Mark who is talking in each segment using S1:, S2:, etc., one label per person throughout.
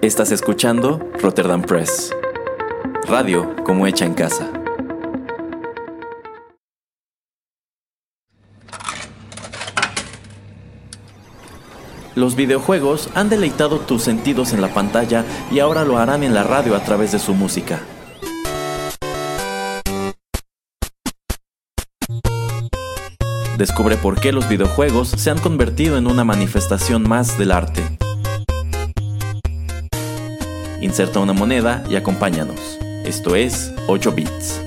S1: Estás escuchando Rotterdam Press. Radio como hecha en casa. Los videojuegos han deleitado tus sentidos en la pantalla y ahora lo harán en la radio a través de su música. Descubre por qué los videojuegos se han convertido en una manifestación más del arte. Inserta una moneda y acompáñanos. Esto es 8 bits.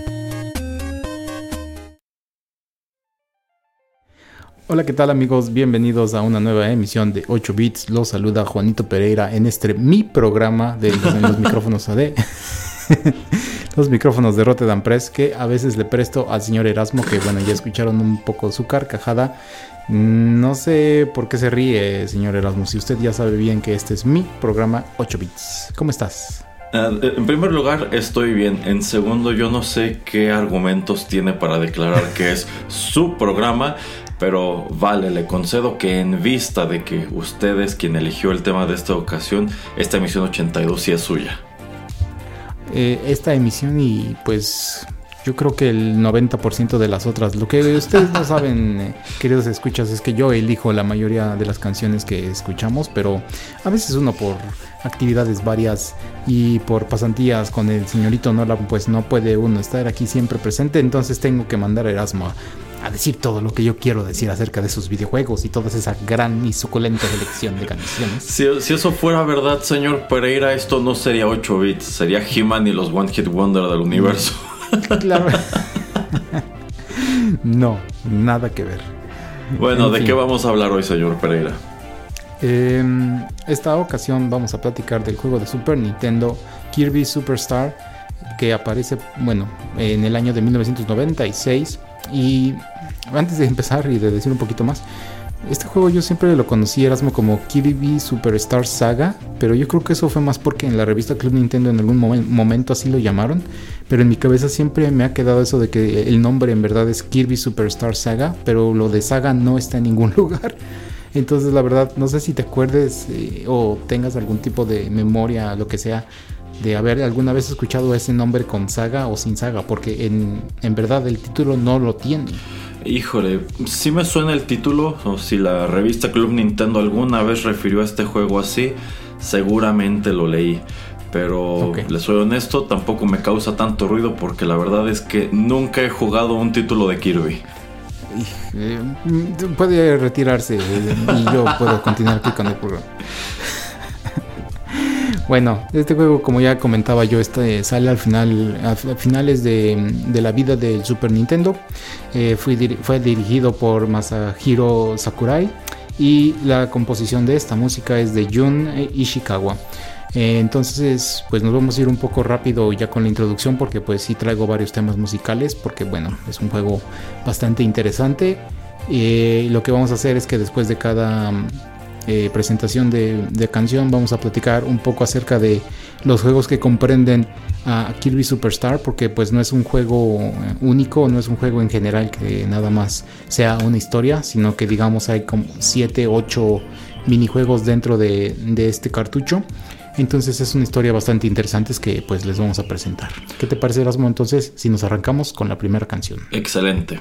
S2: Hola, ¿qué tal amigos? Bienvenidos a una nueva emisión de 8 bits. Los saluda Juanito Pereira en este mi programa de los, los micrófonos AD. los micrófonos de Rotterdam Press que a veces le presto al señor Erasmo, que bueno, ya escucharon un poco su carcajada. No sé por qué se ríe, señor Erasmo, si usted ya sabe bien que este es mi programa 8 bits. ¿Cómo estás?
S3: Uh, en primer lugar, estoy bien. En segundo, yo no sé qué argumentos tiene para declarar que es su programa. Pero vale, le concedo que en vista de que usted es quien eligió el tema de esta ocasión, esta emisión 82 sí es suya.
S2: Eh, esta emisión y pues yo creo que el 90% de las otras. Lo que ustedes no saben, eh, queridos escuchas, es que yo elijo la mayoría de las canciones que escuchamos, pero a veces uno por actividades varias y por pasantías con el señorito Nolan, pues no puede uno estar aquí siempre presente, entonces tengo que mandar a Erasmo a, decir todo lo que yo quiero decir acerca de sus videojuegos y toda esa gran y suculenta selección de canciones.
S3: Si, si eso fuera verdad, señor Pereira, esto no sería 8 bits, sería He-Man y los One Hit Wonder del universo.
S2: Claro. no, nada que ver.
S3: Bueno,
S2: En
S3: ¿de
S2: fin.
S3: qué vamos a hablar hoy, señor Pereira?
S2: Eh, esta ocasión vamos a platicar del juego de Super Nintendo Kirby Superstar que aparece, bueno, en el año de 1996 y antes de empezar y de decir un poquito más, este juego yo siempre lo conocí Erasmo como Kirby Superstar Saga, pero yo creo que eso fue más porque en la revista Club Nintendo en algún momen- momento así lo llamaron, pero en mi cabeza siempre me ha quedado eso de que el nombre en verdad es Kirby Superstar Saga, pero lo de Saga no está en ningún lugar. Entonces, la verdad, no sé si te acuerdes eh, o tengas algún tipo de memoria, lo que sea, de haber alguna vez escuchado ese nombre con saga o sin saga, porque en, en verdad el título no lo tiene.
S3: Híjole, si me suena el título, o si la revista Club Nintendo alguna vez refirió a este juego así, seguramente lo leí. Pero
S2: Ok.
S3: le soy honesto, tampoco me causa tanto ruido porque la verdad es que nunca he jugado un título de Kirby.
S2: Eh, mm, puede retirarse eh, y yo puedo continuar aquí con el programa. Bueno, este juego, como ya comentaba yo, este sale al final, a fi- a finales de, de la vida del Super Nintendo. Eh, fue, diri- fue dirigido por Masahiro Sakurai y la composición de esta música es de Jun Ishikawa. Eh, entonces, pues nos vamos a ir un poco rápido ya con la introducción porque pues sí traigo varios temas musicales porque bueno, es un juego bastante interesante. Eh, lo que vamos a hacer es que después de cada eh, presentación de, de canción vamos a platicar un poco acerca de los juegos que comprenden a Kirby Superstar porque pues no es un juego eh, único, no es un juego en general que nada más sea una historia, sino que digamos hay como 7, 8 minijuegos dentro de, de este cartucho. Entonces es una historia bastante interesante que pues les vamos a presentar. ¿Qué te parece Erasmo entonces si nos arrancamos con la primera canción?
S3: Excelente.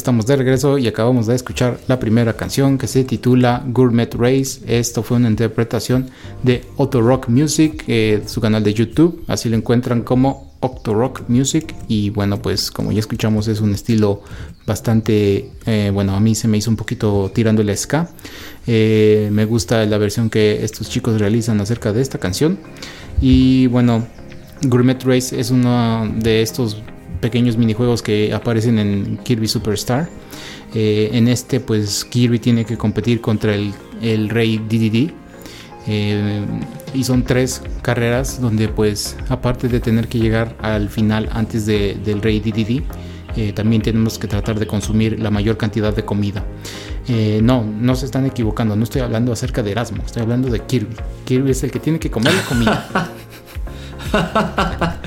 S2: Estamos de regreso y acabamos de escuchar la primera canción que se titula Gourmet Race. Esto fue una interpretación de Auto Rock Music, eh, su canal de YouTube. Así lo encuentran como Octo Rock Music. Y bueno, pues como ya escuchamos, es un estilo bastante. Eh, bueno, a mí se me hizo un poquito tirando el ska. Eh, me gusta la versión que estos chicos realizan acerca de esta canción. Y bueno, Gourmet Race es uno de estos pequeños minijuegos que aparecen en Kirby Superstar. Eh, en este, pues Kirby tiene que competir contra el, el rey DDD. Eh, y son tres carreras donde, pues, aparte de tener que llegar al final antes de, del rey DDD, eh, también tenemos que tratar de consumir la mayor cantidad de comida. no, no se están equivocando, no estoy hablando acerca de Erasmo, estoy hablando de Kirby. Kirby es el que tiene que comer la comida.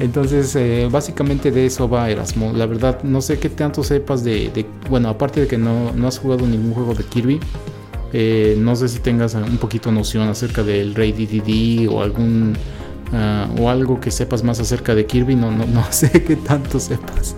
S2: Entonces, eh, básicamente de eso va Erasmo. La verdad, no sé qué tanto sepas de. bueno, aparte de que no, has jugado ningún juego de Kirby, eh, no sé si tengas un poquito noción acerca del Rey DDD o algún. Ah, o algo que sepas más acerca de Kirby. No, no, no sé qué tanto sepas.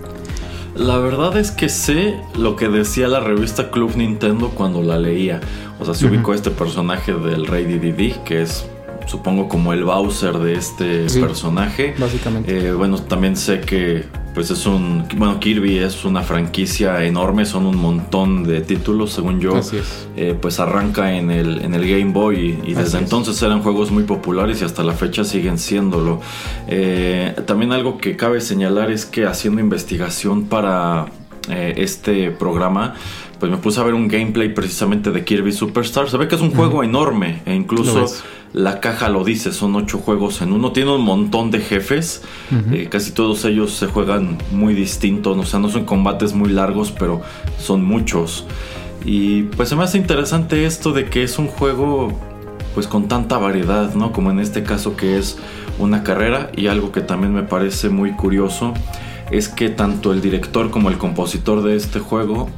S3: La verdad es que sé lo que decía la revista Club Nintendo cuando la leía. O sea, se ubicó este personaje del Rey DDD, que es supongo como el Bowser de este personaje.
S2: Básicamente.
S3: Eh, bueno, también sé que pues es un bueno Kirby es una franquicia enorme, son un montón de títulos según yo.
S2: Así es.
S3: Eh, pues arranca en el en el Game Boy y, desde entonces eran juegos muy populares y hasta la fecha siguen siéndolo. Eh, también algo que cabe señalar es que haciendo investigación para este programa pues me puse a ver un gameplay precisamente de Kirby Superstar. Se ve que es un juego enorme e incluso la caja lo dice, son ocho juegos en uno. Tiene un montón de jefes, eh, casi todos ellos se juegan muy distintos, o sea, no son combates muy largos, pero son muchos. Y pues se me hace interesante esto de que es un juego pues con tanta variedad, ¿no? Como en este caso que es una carrera y algo que también me parece muy curioso es que tanto el director como el compositor de este juego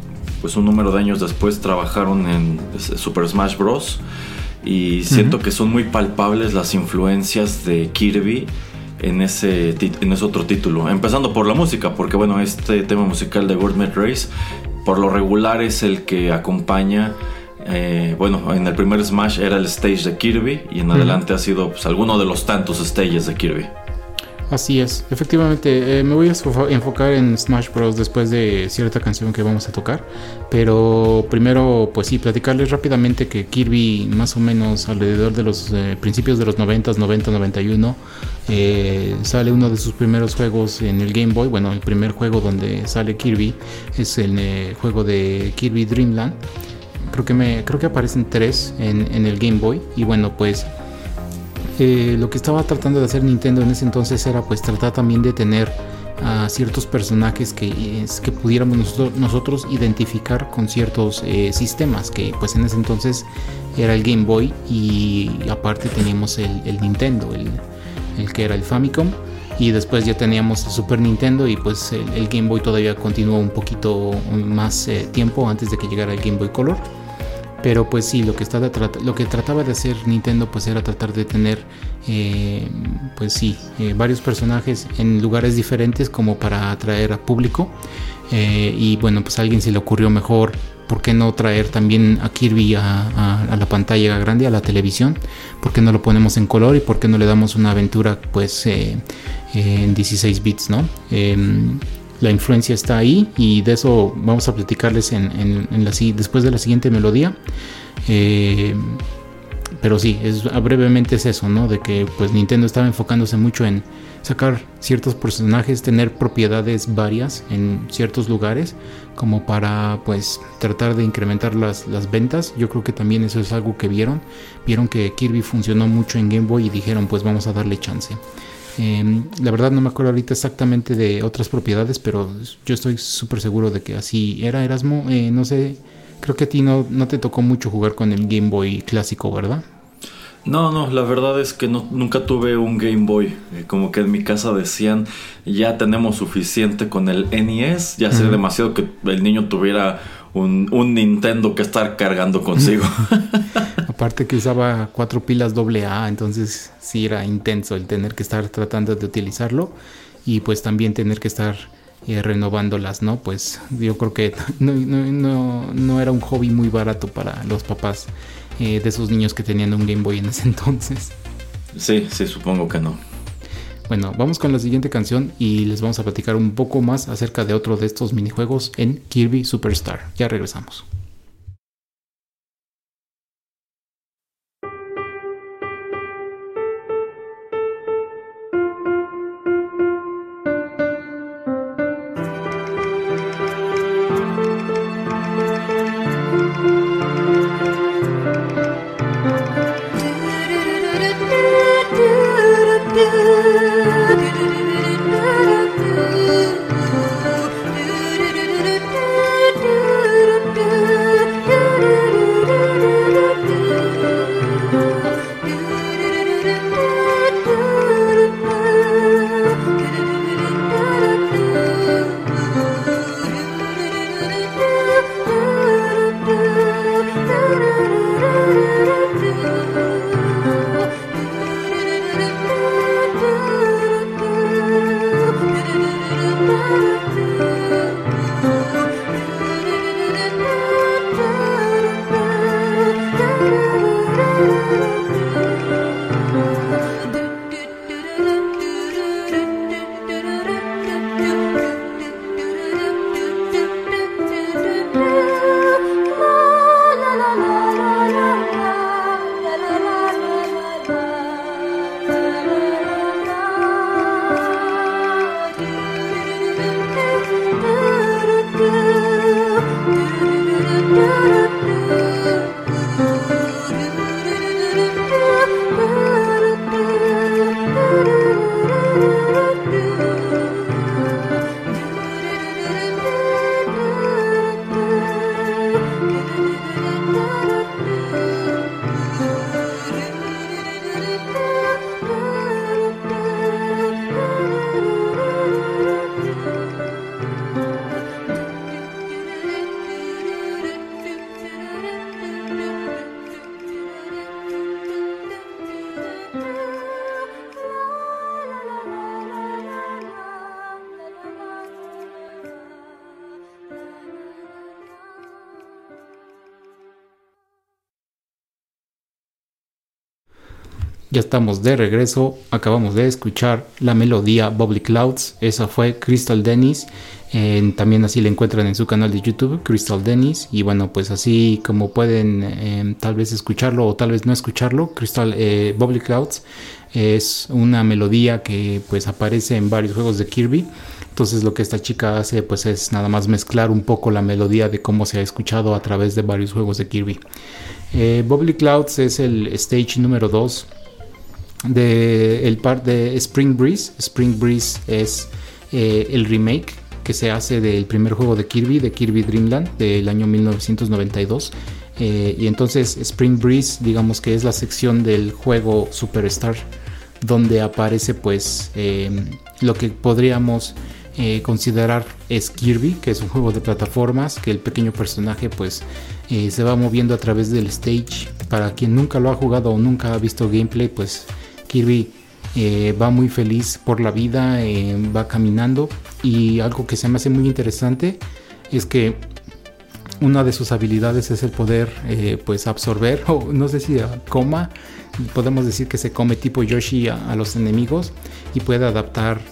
S3: pues un número de años después trabajaron en Super Smash Bros. Y siento que son muy palpables las influencias de Kirby en ese, en ese otro título. Empezando por la música, porque bueno, este tema musical de Gourmet Race por lo regular es el que acompaña eh, bueno, en el primer Smash era el stage de Kirby y en adelante ha sido pues, alguno de los tantos stages de Kirby.
S2: Así es, efectivamente, eh, me voy a enfocar en Smash Bros. después de cierta canción que vamos a tocar, pero primero, pues sí, platicarles rápidamente que Kirby, más o menos alrededor de los eh, principios de los 90, 90, 91, sale uno de sus primeros juegos en el Game Boy. Bueno, el primer juego donde sale Kirby es el eh, juego de Kirby Dreamland. Creo que, me, creo que aparecen tres en, en el Game Boy, y bueno, pues lo que estaba tratando de hacer Nintendo en ese entonces era pues tratar también de tener ciertos personajes que, que pudiéramos nosotros, identificar con ciertos eh, sistemas que pues en ese entonces era el Game Boy y aparte teníamos el, Nintendo el, que era el Famicom. Y después ya teníamos el Super Nintendo y pues el, Game Boy todavía continuó un poquito más eh, tiempo antes de que llegara el Game Boy Color pero pues sí, lo que, estaba, lo que trataba de hacer Nintendo pues era tratar de tener eh, pues sí, eh, varios personajes en lugares diferentes como para atraer a público. Eh, y bueno, pues a alguien se le ocurrió mejor, ¿por qué no traer también a Kirby a, la pantalla grande, a la televisión? ¿Por qué no lo ponemos en color y por qué no le damos una aventura pues en 16 bits, ¿no? La influencia está ahí y de eso vamos a platicarles en, después de la siguiente melodía. Eh, pero sí, es, brevemente es eso, ¿no? De que pues Nintendo estaba enfocándose mucho en sacar ciertos personajes, tener propiedades varias en ciertos lugares, como para pues tratar de incrementar las, las ventas. Yo creo que también eso es algo que vieron. Vieron que Kirby funcionó mucho en Game Boy y dijeron pues vamos a darle chance. Em, la verdad no me acuerdo ahorita exactamente de otras propiedades, pero yo estoy súper seguro de que así era Erasmo. Eh, no sé, creo que a ti no, no te tocó mucho jugar con el Game Boy clásico, ¿verdad?
S3: No, no, la verdad es que no, nunca tuve un Game Boy. Eh, como que en mi casa decían, ya tenemos suficiente con el NES, ya sería demasiado que el niño tuviera un, un, Nintendo que estar cargando consigo.
S2: Aparte que usaba cuatro pilas AA, entonces sí era intenso el tener que estar tratando de utilizarlo y pues también tener que estar eh, renovándolas, ¿no? Pues yo creo que no, era un hobby muy barato para los papás de esos niños que tenían un Game Boy en ese entonces.
S3: Sí, sí, supongo que no.
S2: Bueno, vamos con la siguiente canción y les vamos a platicar un poco más acerca de otro de estos minijuegos en Kirby Superstar. Ya regresamos. Ya estamos de regreso. Acabamos de escuchar la melodía Bubbly Clouds. Esa fue Crystal Dennis. también así la encuentran en su canal de YouTube, Crystal Dennis. Y bueno, pues así como pueden em, tal vez escucharlo o tal vez no escucharlo, Crystal eh, Bubbly Clouds es una melodía que pues aparece en varios juegos de Kirby. Entonces lo que esta chica hace pues es nada más mezclar un poco la melodía de cómo se ha escuchado a través de varios juegos de Kirby. Eh, Bubbly Clouds es el stage número 2 de el par de Spring Breeze. Spring Breeze es eh, el remake que se hace del primer juego de Kirby, de Kirby Dreamland, del año 1992. Eh, y entonces Spring Breeze, digamos que es la sección del juego Superstar, donde aparece pues em, lo que podríamos eh, considerar es Kirby, que es un juego de plataformas, que el pequeño personaje pues se va moviendo a través del stage. Para quien nunca lo ha jugado o nunca ha visto gameplay, pues Kirby eh, va muy feliz por la vida, eh, va caminando. Y algo que se me hace muy interesante es que una de sus habilidades es el poder eh, pues absorber o no sé si coma podemos decir que se come tipo Yoshi a, los enemigos y puede adaptar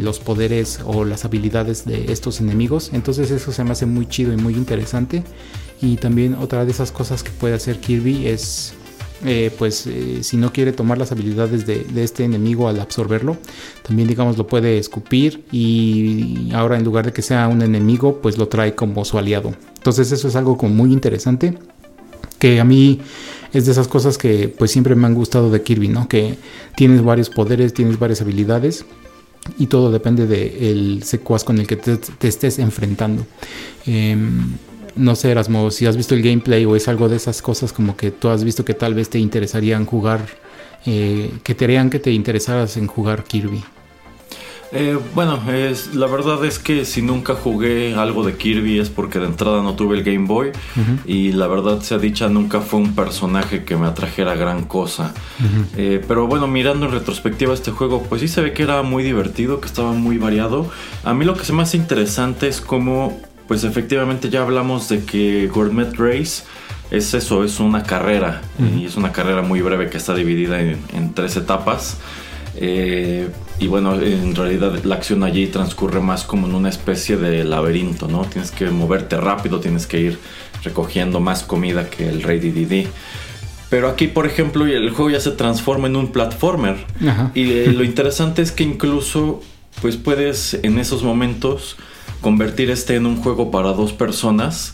S2: los poderes o las habilidades de estos enemigos. Entonces eso se me hace muy chido y muy interesante. Y también otra de esas cosas que puede hacer Kirby es eh, pues eh, si no quiere tomar las habilidades de, este enemigo al absorberlo, también digamos lo puede escupir y ahora en lugar de que sea un enemigo, pues lo trae como su aliado. Entonces eso es algo como muy interesante que a mí es de esas cosas que pues siempre me han gustado de Kirby, ¿no? Que tienes varios poderes, tienes varias habilidades y todo depende del secuaz con el que te, estés enfrentando. Em, no sé, Erasmo, si has visto el gameplay o es algo de esas cosas como que tú has visto que tal vez te interesarían jugar, eh, que te harían que te interesaras en jugar Kirby.
S3: Eh, bueno, es, la verdad es que si nunca jugué algo de Kirby es porque de entrada no tuve el Game Boy y la verdad sea dicha nunca fue un personaje que me atrajera gran cosa. Eh, pero bueno, mirando en retrospectiva este juego, pues sí se ve que era muy divertido, que estaba muy variado. A mí lo que se me hace interesante es cómo, pues efectivamente ya hablamos de que Gourmet Race es eso, es una carrera y es una carrera muy breve que está dividida en, en tres etapas. Eh, y bueno, en realidad la acción allí transcurre más como en una especie de laberinto, ¿no? Tienes que moverte rápido, tienes que ir recogiendo más comida que el Rey DDD. Pero aquí, por ejemplo, el juego ya se transforma en un platformer. Y eh, lo interesante es que incluso, pues puedes en esos momentos convertir este en un juego para dos personas,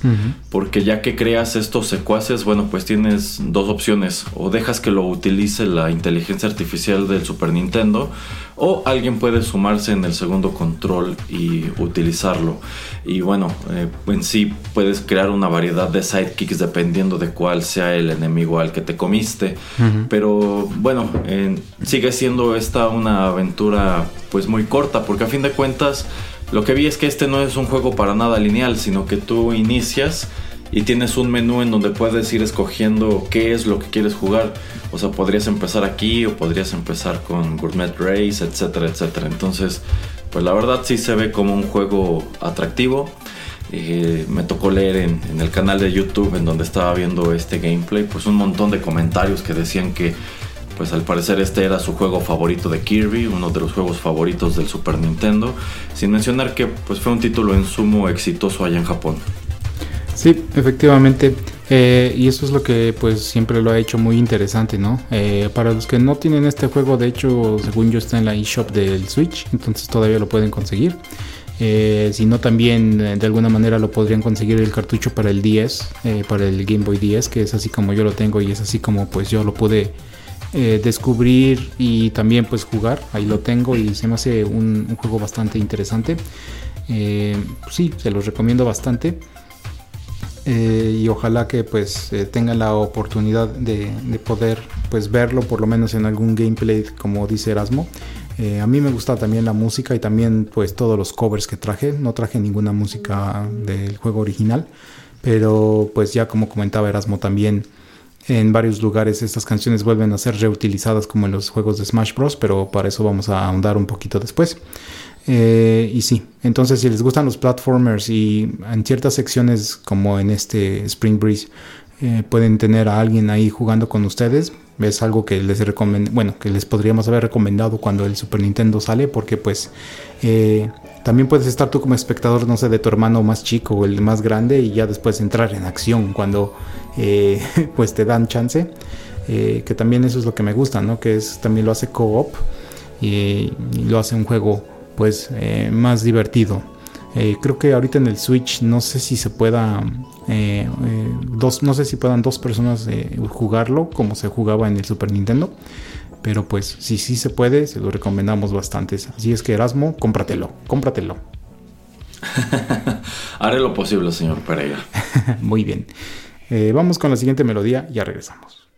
S3: porque ya que creas estos secuaces, bueno, pues tienes dos opciones, o dejas que lo utilice la inteligencia artificial del Super Nintendo, o alguien puede sumarse en el segundo control y utilizarlo. Y bueno, eh, en sí puedes crear una variedad de sidekicks dependiendo de cuál sea el enemigo al que te comiste, pero bueno, sigue siendo esta una aventura pues muy corta, porque a fin de cuentas, lo que vi es que este no es un juego para nada lineal, sino que tú inicias y tienes un menú en donde puedes ir escogiendo qué es lo que quieres jugar. O sea, podrías empezar aquí o podrías empezar con Gourmet Race, etcétera, etcétera. Entonces, pues la verdad sí se ve como un juego atractivo. Eh, me tocó leer en, en, el canal de YouTube en donde estaba viendo este gameplay, pues un montón de comentarios que decían que pues al parecer este era su juego favorito de Kirby, uno de los juegos favoritos del Super Nintendo, sin mencionar que pues fue un título en sumo exitoso allá en Japón.
S2: Sí, efectivamente. Eh, y eso es lo que pues siempre lo ha hecho muy interesante, ¿no? Eh, para los que no tienen este juego, de hecho, según yo está en la eShop del Switch, entonces todavía lo pueden conseguir. Eh, si no, también de alguna manera lo podrían conseguir el cartucho para el 10, para el Game Boy 10, que es así como yo lo tengo y es así como pues yo lo pude eh, descubrir y también pues jugar. Ahí lo tengo y se me hace un, juego bastante interesante. Eh, sí, se los recomiendo bastante. Eh, y ojalá que pues tengan la oportunidad de, poder pues verlo por lo menos en algún gameplay como dice Erasmo. a mí me gusta también la música y también pues todos los covers que traje. No traje ninguna música del juego original, pero pues ya como comentaba Erasmo también en varios lugares estas canciones vuelven a ser reutilizadas como en los juegos de Smash Bros. Pero para eso vamos a ahondar un poquito después. Eh, y sí, entonces si les gustan los platformers y en ciertas secciones como en este Spring Breeze eh, pueden tener a alguien ahí jugando con ustedes, es algo que les bueno, que les podríamos haber recomendado cuando el Super Nintendo sale, porque pues eh, también puedes estar tú como espectador, no sé, de tu hermano más chico o el más grande y ya después entrar en acción cuando eh, pues te dan chance. Eh, que también eso es lo que me gusta, ¿no? Que es también lo hace co-op y, lo hace un juego pues eh, más divertido. creo que ahorita en el Switch no sé si se pueda dos, no sé si puedan dos personas jugarlo como se jugaba en el Super Nintendo. Pero pues si sí se puede, se lo recomendamos bastante. Así es que Erasmo, cómpratelo, cómpratelo.
S3: Haré lo posible, señor Pereira.
S2: Muy bien. Eh, vamos con la siguiente melodía, ya regresamos.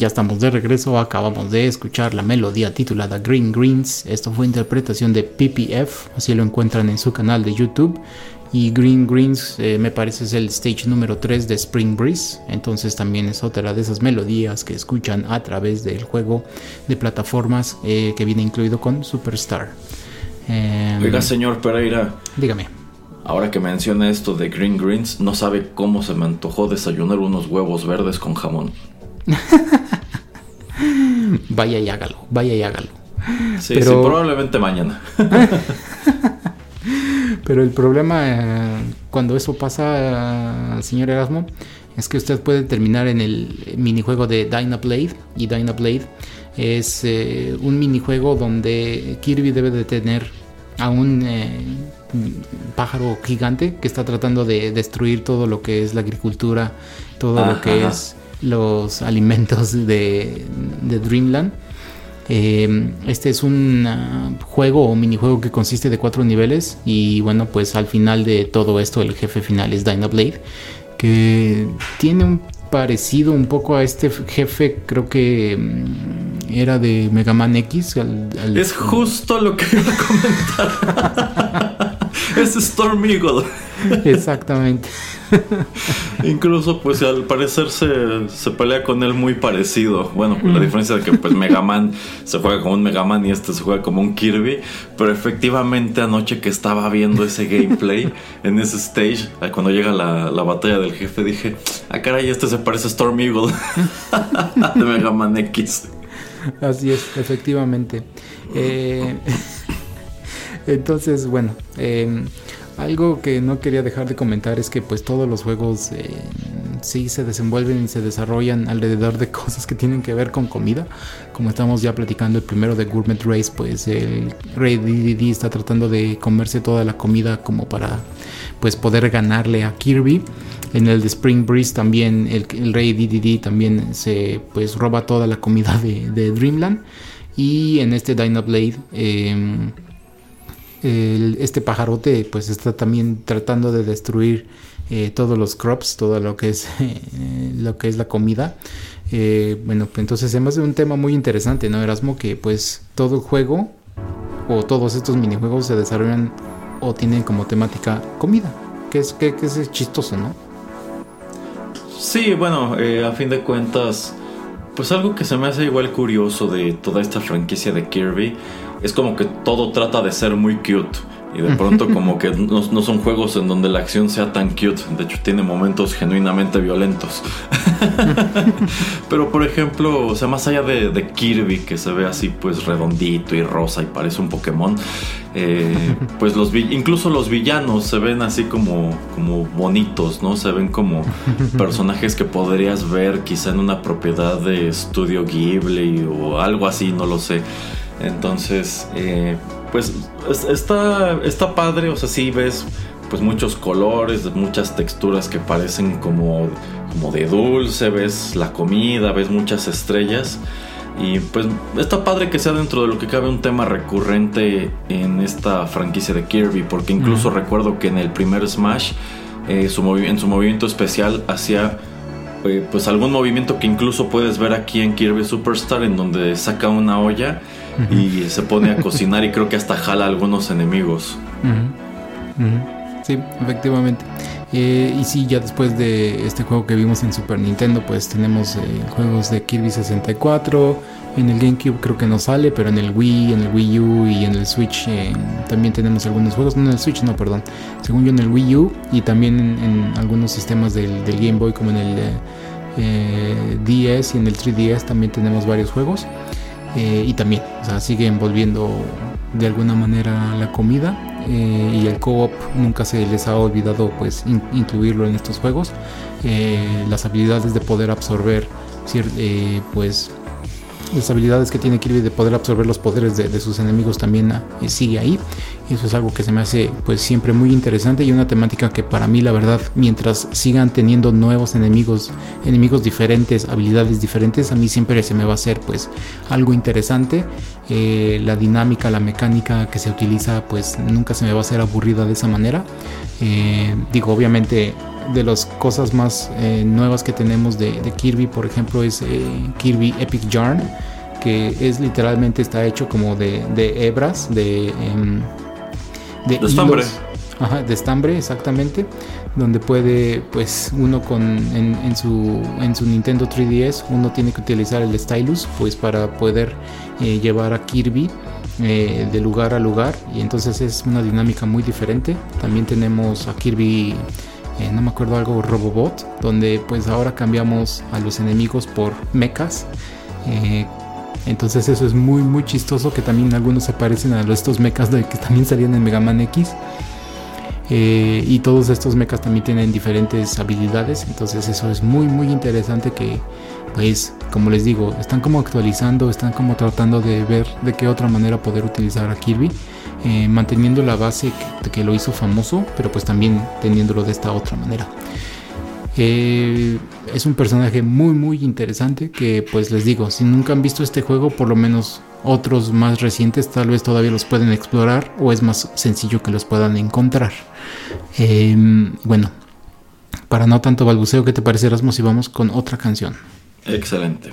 S2: Ya estamos de regreso, acabamos de escuchar la melodía titulada Green Greens. Esto fue interpretación de PPF, así lo encuentran en su canal de YouTube. Y Green Greens eh, me parece es el stage número 3 de Spring Breeze. Entonces también es otra de esas melodías que escuchan a través del juego de plataformas eh, que viene incluido con Superstar.
S3: Em, Oiga, señor Pereira.
S2: Dígame.
S3: Ahora que menciona esto de Green Greens, no sabe cómo se me antojó desayunar unos huevos verdes con jamón.
S2: vaya y hágalo, vaya y hágalo.
S3: Sí, sí, probablemente mañana.
S2: Pero el problema eh, cuando eso pasa, señor Erasmo, es que usted puede terminar en el minijuego de Dynablade. Y Dynablade es eh, un minijuego donde Kirby debe de tener a un eh, pájaro gigante que está tratando de destruir todo lo que es la agricultura, todo lo que es los alimentos de, Dreamland. Em, este es un ah, juego o minijuego que consiste de cuatro niveles y bueno pues al final de todo esto el jefe final es Dynablade que tiene un parecido un poco a este jefe creo que mm, era de Mega Man X
S3: es justo lo que iba a comentar es Storm Eagle
S2: exactamente
S3: Incluso, pues al parecer se, pelea con él muy parecido. Bueno, la mm. diferencia de que pues Mega Man se juega como un Mega Man y este se juega como un Kirby. Pero efectivamente anoche que estaba viendo ese gameplay en ese stage, cuando llega la, batalla del jefe, dije, ah caray, este se parece a Storm Eagle de Mega Man X.
S2: Así es, efectivamente. Eh, entonces, bueno, eh, algo que no quería dejar de comentar es que pues todos los juegos eh, sí se desenvuelven y se desarrollan alrededor de cosas que tienen que ver con comida. Como estamos ya platicando el primero de Gourmet Race, pues el Rey DDD está tratando de comerse toda la comida como para pues poder ganarle a Kirby. En el de Spring Breeze también el, Rey DDD también se pues roba toda la comida de, Dreamland. Y en este Dynablade eh, este pajarote pues está también tratando de destruir eh, todos los crops, todo lo que es eh, lo que es la comida. Eh, bueno, pues entonces además de un tema muy interesante, ¿no, Erasmo? Que pues todo el juego o todos estos minijuegos se desarrollan o tienen como temática comida, que es, que, que es chistoso, ¿no?
S3: Sí, bueno, a fin de cuentas, pues algo que se me hace igual curioso de toda esta franquicia de Kirby es como que todo trata de ser muy cute. Y de pronto como que no, son juegos en donde la acción sea tan cute. De hecho tiene momentos genuinamente violentos. Pero por ejemplo, o sea, más allá de, Kirby que se ve así pues redondito y rosa y parece un Pokémon. Eh, pues los incluso los villanos se ven así como, como bonitos, ¿no? Se ven como personajes que podrías ver quizá en una propiedad de estudio Ghibli o algo así, no lo sé. Entonces, eh, pues está, está padre, o sea, sí ves pues muchos colores, muchas texturas que parecen como, como de dulce, ves la comida, ves muchas estrellas. Y pues está padre que sea dentro de lo que cabe un tema recurrente en esta franquicia de Kirby, porque incluso recuerdo que en el primer Smash, eh, su en su movimiento especial hacía eh, pues algún movimiento que incluso puedes ver aquí en Kirby Superstar, en donde saca una olla y se pone a cocinar y creo que hasta jala a algunos enemigos.
S2: Sí, efectivamente. Eh, y sí, ya después de este juego que vimos en Super Nintendo, pues tenemos eh, juegos de Kirby 64. En el GameCube creo que no sale, pero en el Wii, en el Wii U y en el Switch eh, también tenemos algunos juegos. No en el Switch, no, perdón. Según yo en el Wii U y también en, algunos sistemas del, del, Game Boy como en el DS y en el 3DS también tenemos varios juegos. Eh, y también, o sea, sigue envolviendo de alguna manera la comida eh, y el co-op nunca se les ha olvidado pues incluirlo en estos juegos. Eh, las habilidades de poder absorber pues las habilidades que tiene Kirby de poder absorber los poderes de, sus enemigos también ah, sigue ahí. Eso es algo que se me hace pues siempre muy interesante y una temática que para mí la verdad mientras sigan teniendo nuevos enemigos, enemigos diferentes, habilidades diferentes, a mí siempre se me va a hacer pues algo interesante. Eh, la dinámica, la mecánica que se utiliza pues nunca se me va a hacer aburrida de esa manera. Eh, digo, obviamente de las cosas más eh, nuevas que tenemos de, Kirby, por ejemplo, es eh, Kirby Epic Yarn, que es literalmente está hecho como de, hebras, de, em,
S3: de, estambre.
S2: Ajá, de estambre, exactamente. Donde puede, pues, uno con en, su, en su Nintendo 3DS, uno tiene que utilizar el stylus, pues, para poder eh, llevar a Kirby de lugar a lugar. Y entonces es una dinámica muy diferente. También tenemos a Kirby eh, no me acuerdo algo, Robobot, donde pues ahora cambiamos a los enemigos por mechas. Eh, entonces eso es muy muy chistoso que también algunos se parecen a estos mechas de que también salían en Mega Man X. Eh, y todos estos mechas también tienen diferentes habilidades. Entonces eso es muy muy interesante que pues como les digo, están como actualizando, están como tratando de ver de qué otra manera poder utilizar a Kirby. Eh, manteniendo la base que, que, lo hizo famoso, pero pues también teniéndolo de esta otra manera. Eh, es un personaje muy muy interesante que pues les digo, si nunca han visto este juego, por lo menos otros más recientes tal vez todavía los pueden explorar o es más sencillo que los puedan encontrar. Em, bueno, para no tanto balbuceo, ¿qué te parece Erasmus si vamos con otra canción?
S3: Excelente.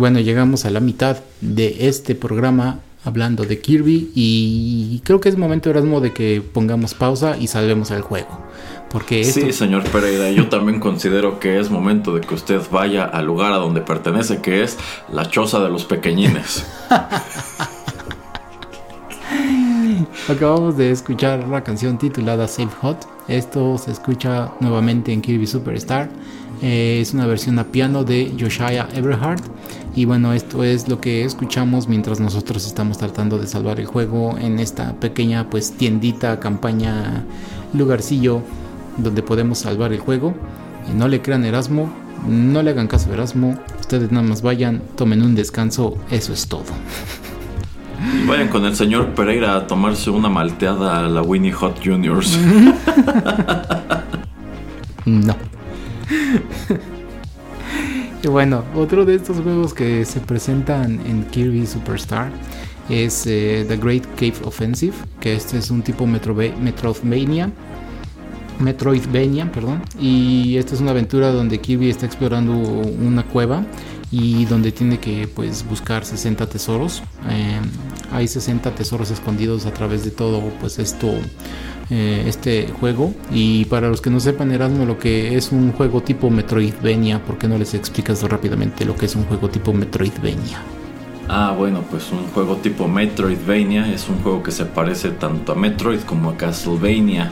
S2: Bueno, llegamos a la mitad de este programa hablando de Kirby y creo que es momento Erasmo de que pongamos pausa y salvemos al juego. Porque
S3: Sí, señor Pereira, yo también considero que es momento de que usted vaya al lugar a donde pertenece, que es la choza de los pequeñines.
S2: Acabamos de escuchar la canción titulada Save Hot. Esto se escucha nuevamente en Kirby Superstar. Eh, es una versión a piano de Josiah Everhart. Y bueno, esto es lo que escuchamos mientras nosotros estamos tratando de salvar el juego en esta pequeña pues tiendita, campaña, lugarcillo donde podemos salvar el juego. Y no le crean Erasmo, no le hagan caso a Erasmo, ustedes nada más vayan, tomen un descanso, eso es todo.
S3: Y vayan con el señor Pereira a tomarse una malteada a la Winnie Hot Juniors.
S2: no. Y bueno, otro de estos juegos que se presentan en Kirby Superstar es eh, The Great Cave Offensive, que este es un tipo Metroidvania. Metroidvania, perdón. Y esta es una aventura donde Kirby está explorando una cueva y donde tiene que pues buscar 60 tesoros. Eh, hay 60 tesoros escondidos a través de todo pues esto eh, este juego. Y para los que no sepan, Erasmo, lo que es un juego tipo Metroidvania, ¿por qué no les explicas rápidamente lo que es un juego tipo Metroidvania?
S3: Ah, bueno, pues un juego tipo Metroidvania es un juego que se parece tanto a Metroid como a Castlevania.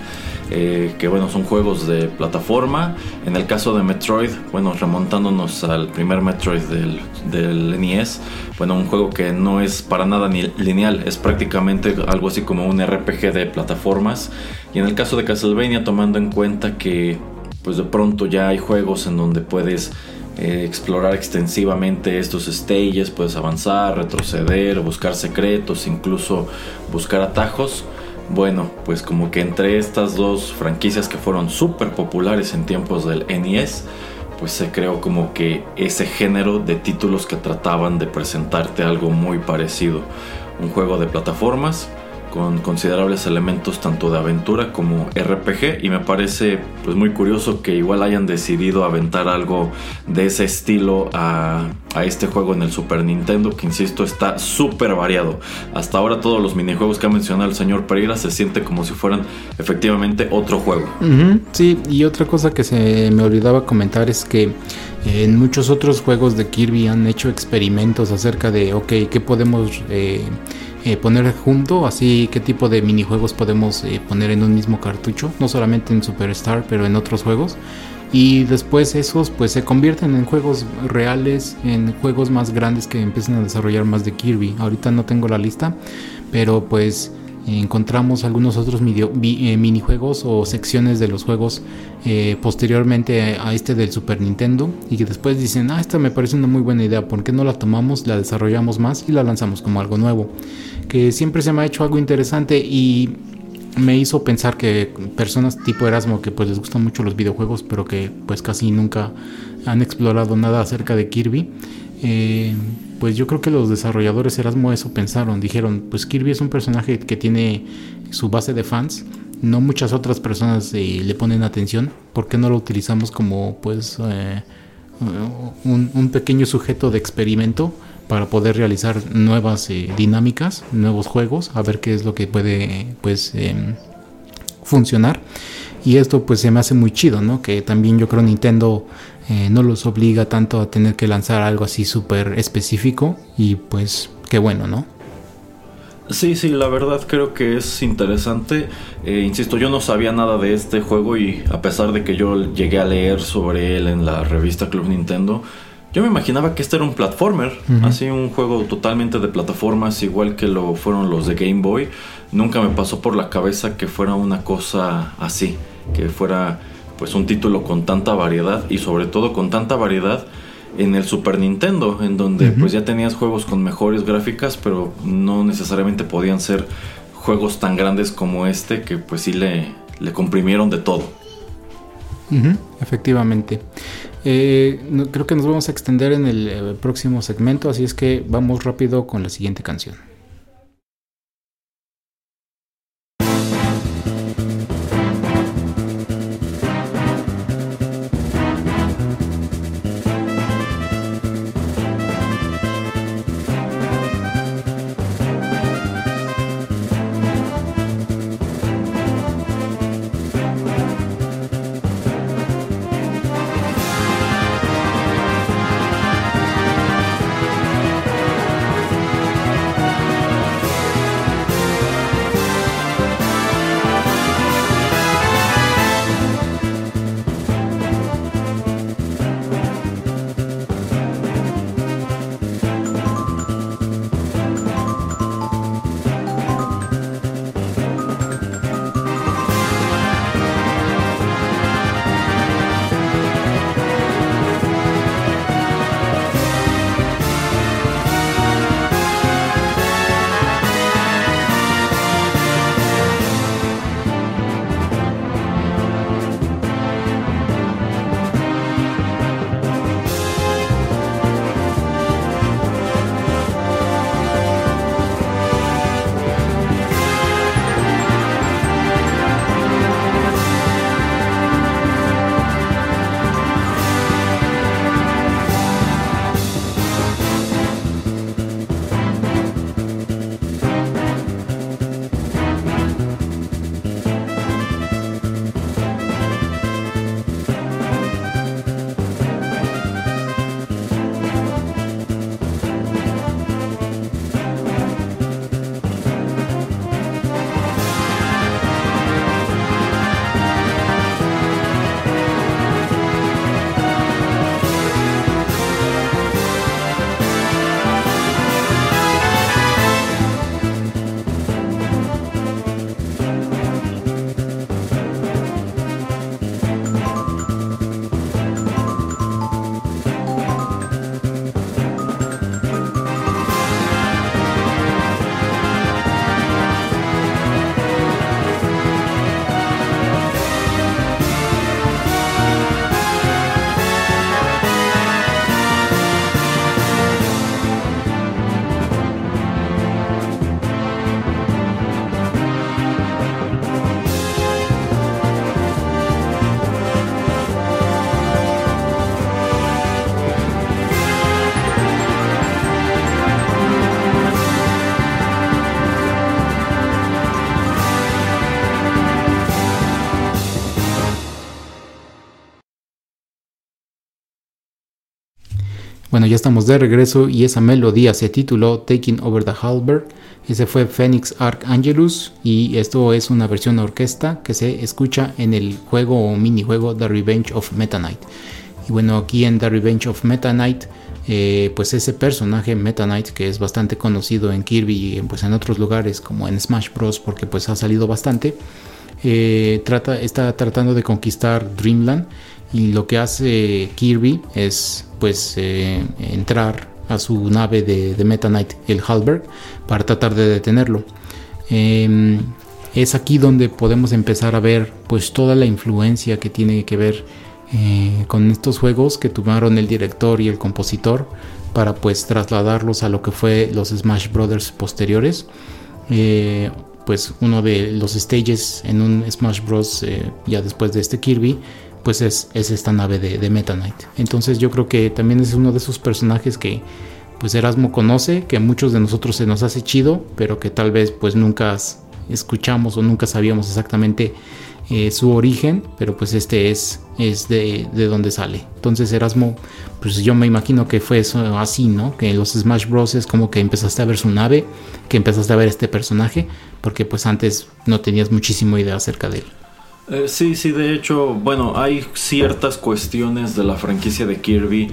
S3: Eh, que bueno, son juegos de plataforma. En el caso de Metroid, bueno, remontándonos al primer Metroid del, del NES, bueno, un juego que no es para nada ni lineal, es prácticamente algo así como un RPG de plataformas. Y en el caso de Castlevania, tomando en cuenta que pues de pronto ya hay juegos en donde puedes eh, explorar extensivamente estos stages, puedes avanzar, retroceder, buscar secretos, incluso buscar atajos. Bueno, pues como que entre estas dos franquicias que fueron súper populares en tiempos del NES, pues se creó como que ese género de títulos que trataban de presentarte algo muy parecido. Un juego de plataformas con considerables elementos tanto de aventura como RPG y me parece pues muy curioso que igual hayan decidido aventar algo de ese estilo a, a este juego en el Super Nintendo que insisto está súper variado. Hasta ahora todos los minijuegos que ha mencionado el señor Pereira se siente como si fueran efectivamente otro juego.
S2: Sí y otra cosa que se me olvidaba comentar es que en muchos otros juegos de Kirby han hecho experimentos acerca de ok qué podemos eh, eh, poner junto, así qué tipo de minijuegos podemos eh, poner en un mismo cartucho, no solamente en Superstar, pero en otros juegos. Y después esos pues se convierten en juegos reales, en juegos más grandes que empiezan a desarrollar más de Kirby. Ahorita no tengo la lista, pero pues encontramos algunos otros eh, minijuegos o secciones de los juegos posteriormente a este del Super Nintendo y que después dicen, ah, esta me parece una muy buena idea, ¿por qué no la tomamos, la desarrollamos más y la lanzamos como algo nuevo? que siempre se me ha hecho algo interesante y me hizo pensar que personas tipo Erasmo que pues les gustan mucho los videojuegos pero que pues casi nunca han explorado nada acerca de Kirby eh, pues yo creo que los desarrolladores Erasmo eso pensaron dijeron pues Kirby es un personaje que tiene su base de fans no muchas otras personas eh, le ponen atención ¿por qué no lo utilizamos como pues eh, un, un pequeño sujeto de experimento para poder realizar nuevas eh, dinámicas, nuevos juegos, a ver qué es lo que puede pues em, funcionar. Y esto pues se me hace muy chido, ¿no? Que también yo creo Nintendo eh, no los obliga tanto a tener que lanzar algo así súper específico y pues qué bueno, ¿no?
S3: Sí, sí, la verdad creo que es interesante. Eh, insisto, yo no sabía nada de este juego y a pesar de que yo llegué a leer sobre él en la revista Club Nintendo, yo me imaginaba que este era un platformer, así un juego totalmente de plataformas, igual que lo fueron los de Game Boy. Nunca me pasó por la cabeza que fuera una cosa así, que fuera pues un título con tanta variedad y sobre todo con tanta variedad en el Super Nintendo, en donde pues ya tenías juegos con mejores gráficas, pero no necesariamente podían ser juegos tan grandes como este, que pues sí le, le comprimieron de todo.
S2: efectivamente. Eh, creo que nos vamos a extender en el eh, próximo segmento, así es que vamos rápido con la siguiente canción. Ya estamos de regreso y esa melodía se tituló Taking Over the Halberd. Ese fue Phoenix Archangelus y esto es una versión orquesta que se escucha en el juego o minijuego The Revenge of Meta Knight. Y bueno, aquí en The Revenge of Meta Knight, eh, pues ese personaje Meta Knight que es bastante conocido en Kirby y pues en otros lugares como en Smash Bros. porque pues ha salido bastante, eh, trata, está tratando de conquistar Dreamland y lo que hace Kirby es pues eh, entrar a su nave de, Meta Knight, el Halberg, para tratar de detenerlo. Em, es aquí donde podemos empezar a ver pues toda la influencia que tiene que ver eh, con estos juegos que tomaron el director y el compositor para pues trasladarlos a lo que fue los Smash Brothers posteriores. Eh, pues uno de los stages en un Smash Bros. ya después de este Kirby pues es, esta nave de, Meta Knight. Entonces yo creo que también es uno de esos personajes que pues Erasmo conoce, que a muchos de nosotros se nos hace chido, pero que tal vez pues nunca escuchamos o nunca sabíamos exactamente eh, su origen, pero pues este es, es de, de, donde sale. Entonces Erasmo, pues yo me imagino que fue eso así, ¿no? Que los Smash Bros. es como que empezaste a ver su nave, que empezaste a ver este personaje, porque pues antes no tenías muchísima idea acerca de él.
S3: Eh, sí, sí, de hecho, bueno, hay ciertas cuestiones de la franquicia de Kirby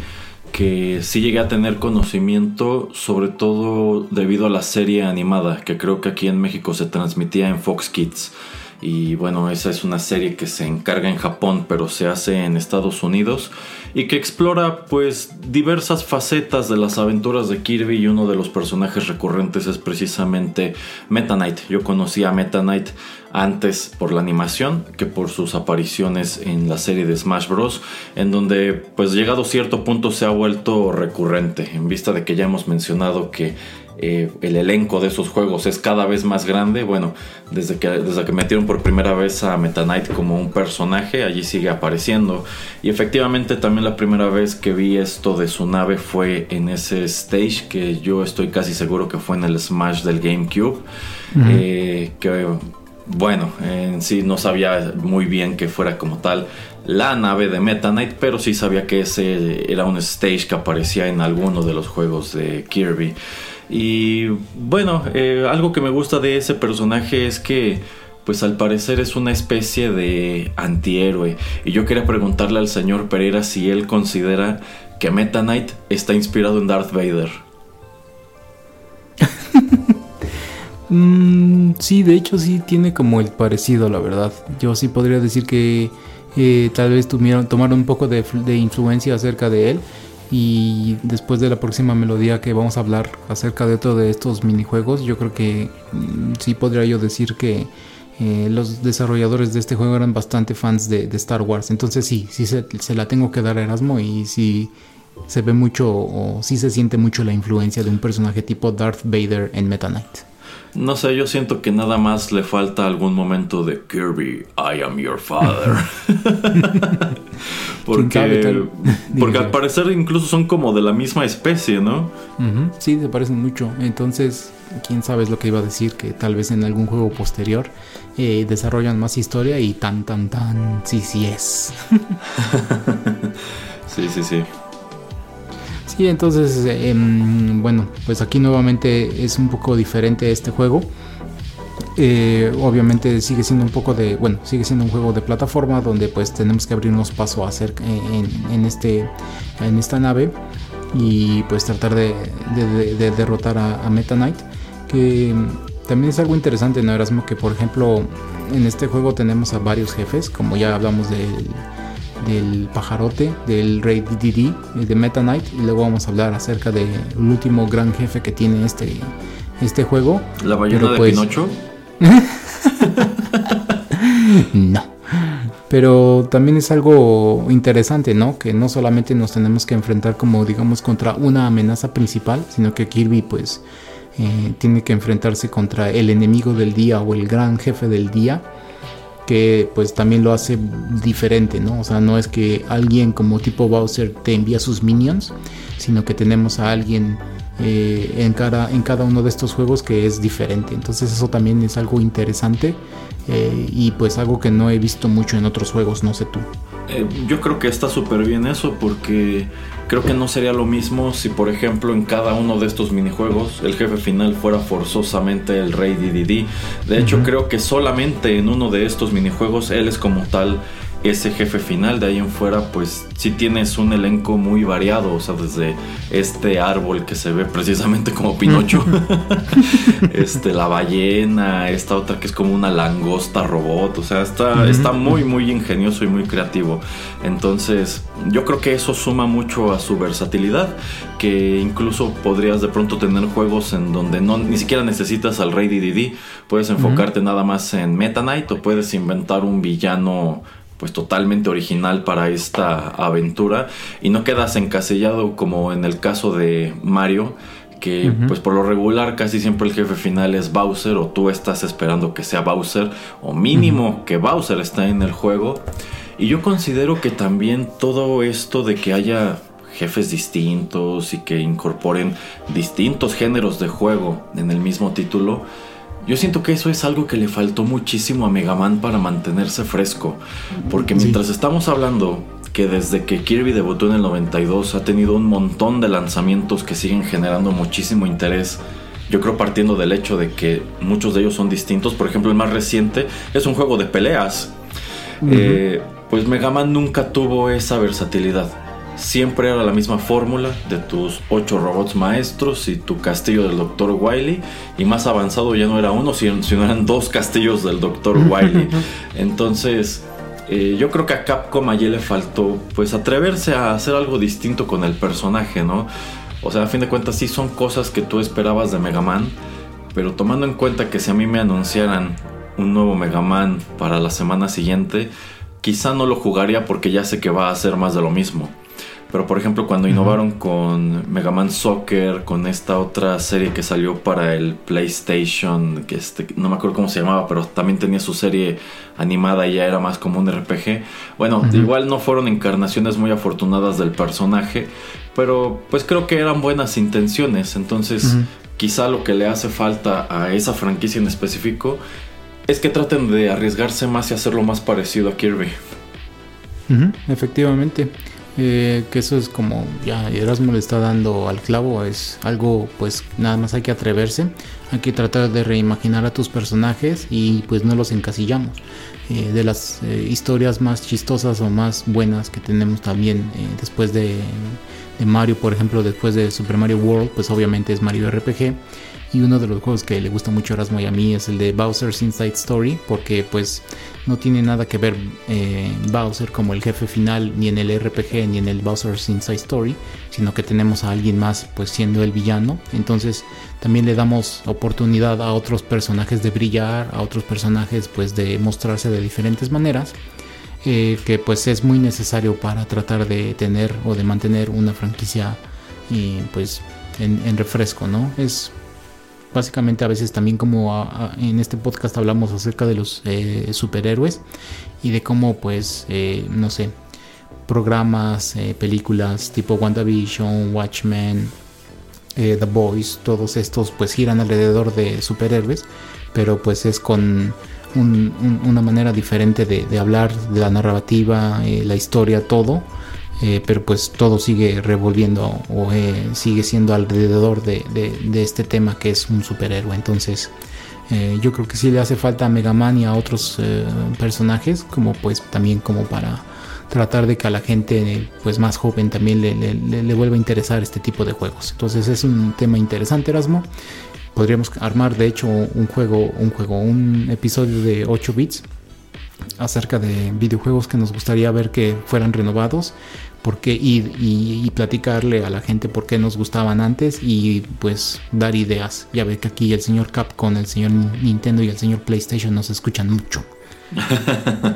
S3: que sí llegué a tener conocimiento, sobre todo debido a la serie animada, que creo que aquí en México se transmitía en Fox Kids. Y bueno, esa es una serie que se encarga en Japón, pero se hace en Estados Unidos y que explora pues diversas facetas de las aventuras de Kirby y uno de los personajes recurrentes es precisamente Meta Knight. Yo conocí a Meta Knight antes por la animación que por sus apariciones en la serie de Smash Bros. en donde pues llegado cierto punto se ha vuelto recurrente en vista de que ya hemos mencionado que eh, el elenco de esos juegos es cada vez más grande. Bueno, desde que, desde que metieron por primera vez a Meta Knight como un personaje, allí sigue apareciendo. Y efectivamente también la primera vez que vi esto de su nave fue en ese stage que yo estoy casi seguro que fue en el Smash del GameCube. Eh, que bueno, en sí no sabía muy bien que fuera como tal la nave de Meta Knight, pero sí sabía que ese era un stage que aparecía en alguno de los juegos de Kirby. Y bueno, eh, algo que me gusta de ese personaje es que pues al parecer es una especie de antihéroe. Y yo quería preguntarle al señor Pereira si él considera que Meta Knight está inspirado en Darth Vader.
S2: Mm, sí, de hecho sí tiene como el parecido, la verdad. Yo sí podría decir que eh, tal vez tomaron un poco de influencia acerca de él. Y después de la próxima melodía que vamos a hablar acerca de otro de estos minijuegos, yo creo que mm, sí podría yo decir que eh, los desarrolladores de este juego eran bastante fans de, Star Wars. Entonces sí, sí se, la tengo que dar a Erasmo y sí se ve mucho o sí se siente mucho la influencia de un personaje tipo Darth Vader en Meta Knight.
S3: No sé, yo siento que nada más le falta algún momento de Kirby, I am your father. porque porque al parecer incluso son como de la misma especie, ¿no?
S2: Sí, se parecen mucho. Entonces, quién sabe lo que iba a decir, que tal vez en algún juego posterior eh, desarrollan más historia y tan, tan, tan, sí, sí es.
S3: sí, sí, sí.
S2: Sí, entonces, em, bueno, pues aquí nuevamente es un poco diferente este juego. Eh, obviamente sigue siendo un poco de, bueno, sigue siendo un juego de plataforma donde pues tenemos que abrirnos paso a hacer en, este, en esta nave y pues tratar de, derrotar a, Meta Knight. Que también es algo interesante, ¿no, Erasmo? Que por ejemplo en este juego tenemos a varios jefes, como ya hablamos del del pajarote, del rey Didi, de Meta Knight, y luego vamos a hablar acerca del último gran jefe que tiene este, este juego.
S3: ¿La ballena de pues, Pinocho?
S2: no. Pero también es algo interesante, ¿no? Que no solamente nos tenemos que enfrentar como digamos contra una amenaza principal, sino que Kirby pues eh, tiene que enfrentarse contra el enemigo del día o el gran jefe del día que pues también lo hace diferente, ¿no? O sea, no es que alguien como tipo Bowser te envía sus minions, sino que tenemos a alguien eh, en, cada, en cada uno de estos juegos que es diferente. Entonces eso también es algo interesante eh, y pues algo que no he visto mucho en otros juegos, no sé tú.
S3: Eh, yo creo que está súper bien eso porque creo que no sería lo mismo si por ejemplo en cada uno de estos minijuegos el jefe final fuera forzosamente el rey DDD. De hecho creo que solamente en uno de estos minijuegos él es como tal ese jefe final. De ahí en fuera, pues sí tienes un elenco muy variado. O sea, desde este árbol que se ve precisamente como Pinocho, este, la ballena, esta otra que es como una langosta robot. O sea, está, está muy, muy ingenioso y muy creativo. Entonces, yo creo que eso suma mucho a su versatilidad. Que incluso podrías de pronto tener juegos en donde no ni siquiera necesitas al Rey DDD. Puedes enfocarte nada más en Meta Knight o puedes inventar un villano pues totalmente original para esta aventura. Y no quedas encasillado como en el caso de Mario que pues por lo regular casi siempre el jefe final es Bowser o tú estás esperando que sea Bowser o mínimo que Bowser está en el juego. Y yo considero que también todo esto de que haya jefes distintos y que incorporen distintos géneros de juego en el mismo título yo siento que eso es algo que le faltó muchísimo a Mega Man para mantenerse fresco. Porque mientras estamos hablando que desde que Kirby debutó en el 92 ha tenido un montón de lanzamientos que siguen generando muchísimo interés. Yo creo partiendo del hecho de que muchos de ellos son distintos. Por ejemplo, el más reciente es un juego de peleas. Eh, pues Mega Man nunca tuvo esa versatilidad siempre era la misma fórmula de tus ocho robots maestros y tu castillo del Dr. Wily. Y más avanzado ya no era uno, sino, eran dos castillos del Dr. Wily. Entonces, eh, yo creo que a Capcom ayer le faltó pues atreverse a hacer algo distinto con el personaje, ¿no? O sea, a fin de cuentas sí son cosas que tú esperabas de Mega Man. Pero tomando en cuenta que si a mí me anunciaran un nuevo Mega Man para la semana siguiente, quizá no lo jugaría porque ya sé que va a ser más de lo mismo. Pero por ejemplo, cuando innovaron con Mega Man Soccer, con esta otra serie que salió para el PlayStation, que este, no me acuerdo cómo se llamaba, pero también tenía su serie animada y ya era más como un RPG. Bueno, igual no fueron encarnaciones muy afortunadas del personaje, pero pues creo que eran buenas intenciones. Entonces, quizá lo que le hace falta a esa franquicia en específico es que traten de arriesgarse más y hacerlo más parecido a Kirby.
S2: Efectivamente. Eh, que eso es como ya Erasmo le está dando al clavo, es algo pues nada más hay que atreverse, hay que tratar de reimaginar a tus personajes y pues no los encasillamos. Eh, de las eh, historias más chistosas o más buenas que tenemos también después de, de, Mario, por ejemplo, después de Super Mario World, pues obviamente es Mario RPG y uno de los juegos que le gusta mucho a Erasmo y a mí es el de Bowser's Inside Story, porque pues no tiene nada que ver eh, Bowser como el jefe final ni en el RPG ni en el Bowser's Inside Story, sino que tenemos a alguien más pues siendo el villano. Entonces también le damos oportunidad a otros personajes de brillar, a otros personajes pues de mostrarse de diferentes maneras. Eh, que pues es muy necesario para tratar de tener o de mantener una franquicia y pues en, en refresco, ¿no? Es básicamente a veces también como en este podcast hablamos acerca de los eh, superhéroes y de cómo pues eh, no sé programas eh, películas tipo WandaVision Watchmen The Boys todos estos pues giran alrededor de superhéroes pero pues es con una manera diferente de, de, hablar de la narrativa la historia todo eh, pero pues todo sigue revolviendo o eh, sigue siendo alrededor de, este tema que es un superhéroe. Entonces eh, yo creo que sí le hace falta a Mega Man y a otros personajes como pues también como para tratar de que a la gente pues más joven también le, le, vuelva a interesar este tipo de juegos. Entonces es un tema interesante Erasmo. Podríamos armar de hecho un juego, un juego, un episodio de 8 bits acerca de videojuegos que nos gustaría ver que fueran renovados porque, y, y, platicarle a la gente por qué nos gustaban antes y pues dar ideas. Ya ve que aquí el señor Capcom, el señor Nintendo y el señor PlayStation nos escuchan mucho.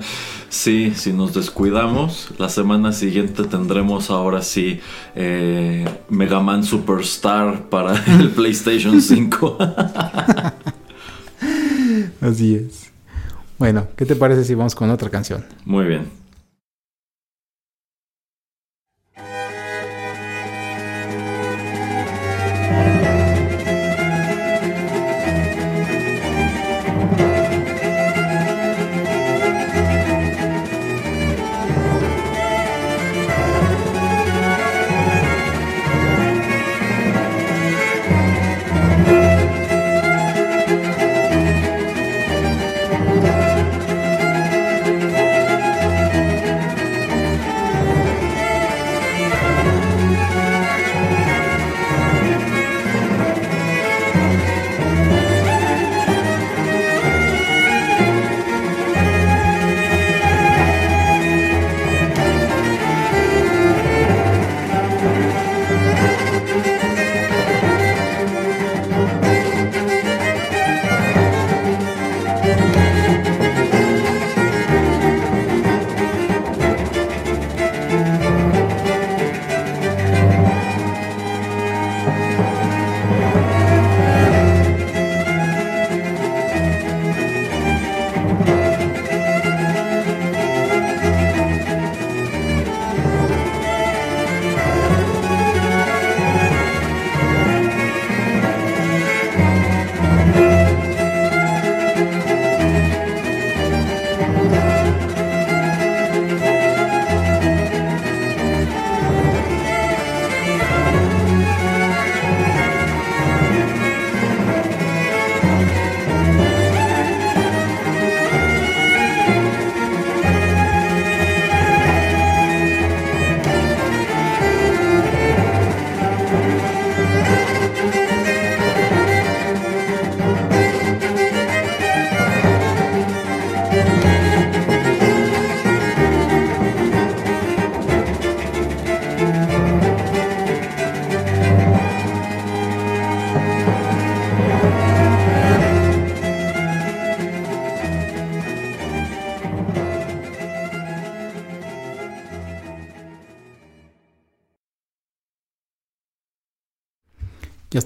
S3: sí, si nos descuidamos, la semana siguiente tendremos ahora sí eh, Mega Man Superstar para el PlayStation 5.
S2: Así es. Bueno, ¿qué te parece si vamos con otra canción?
S3: Muy bien.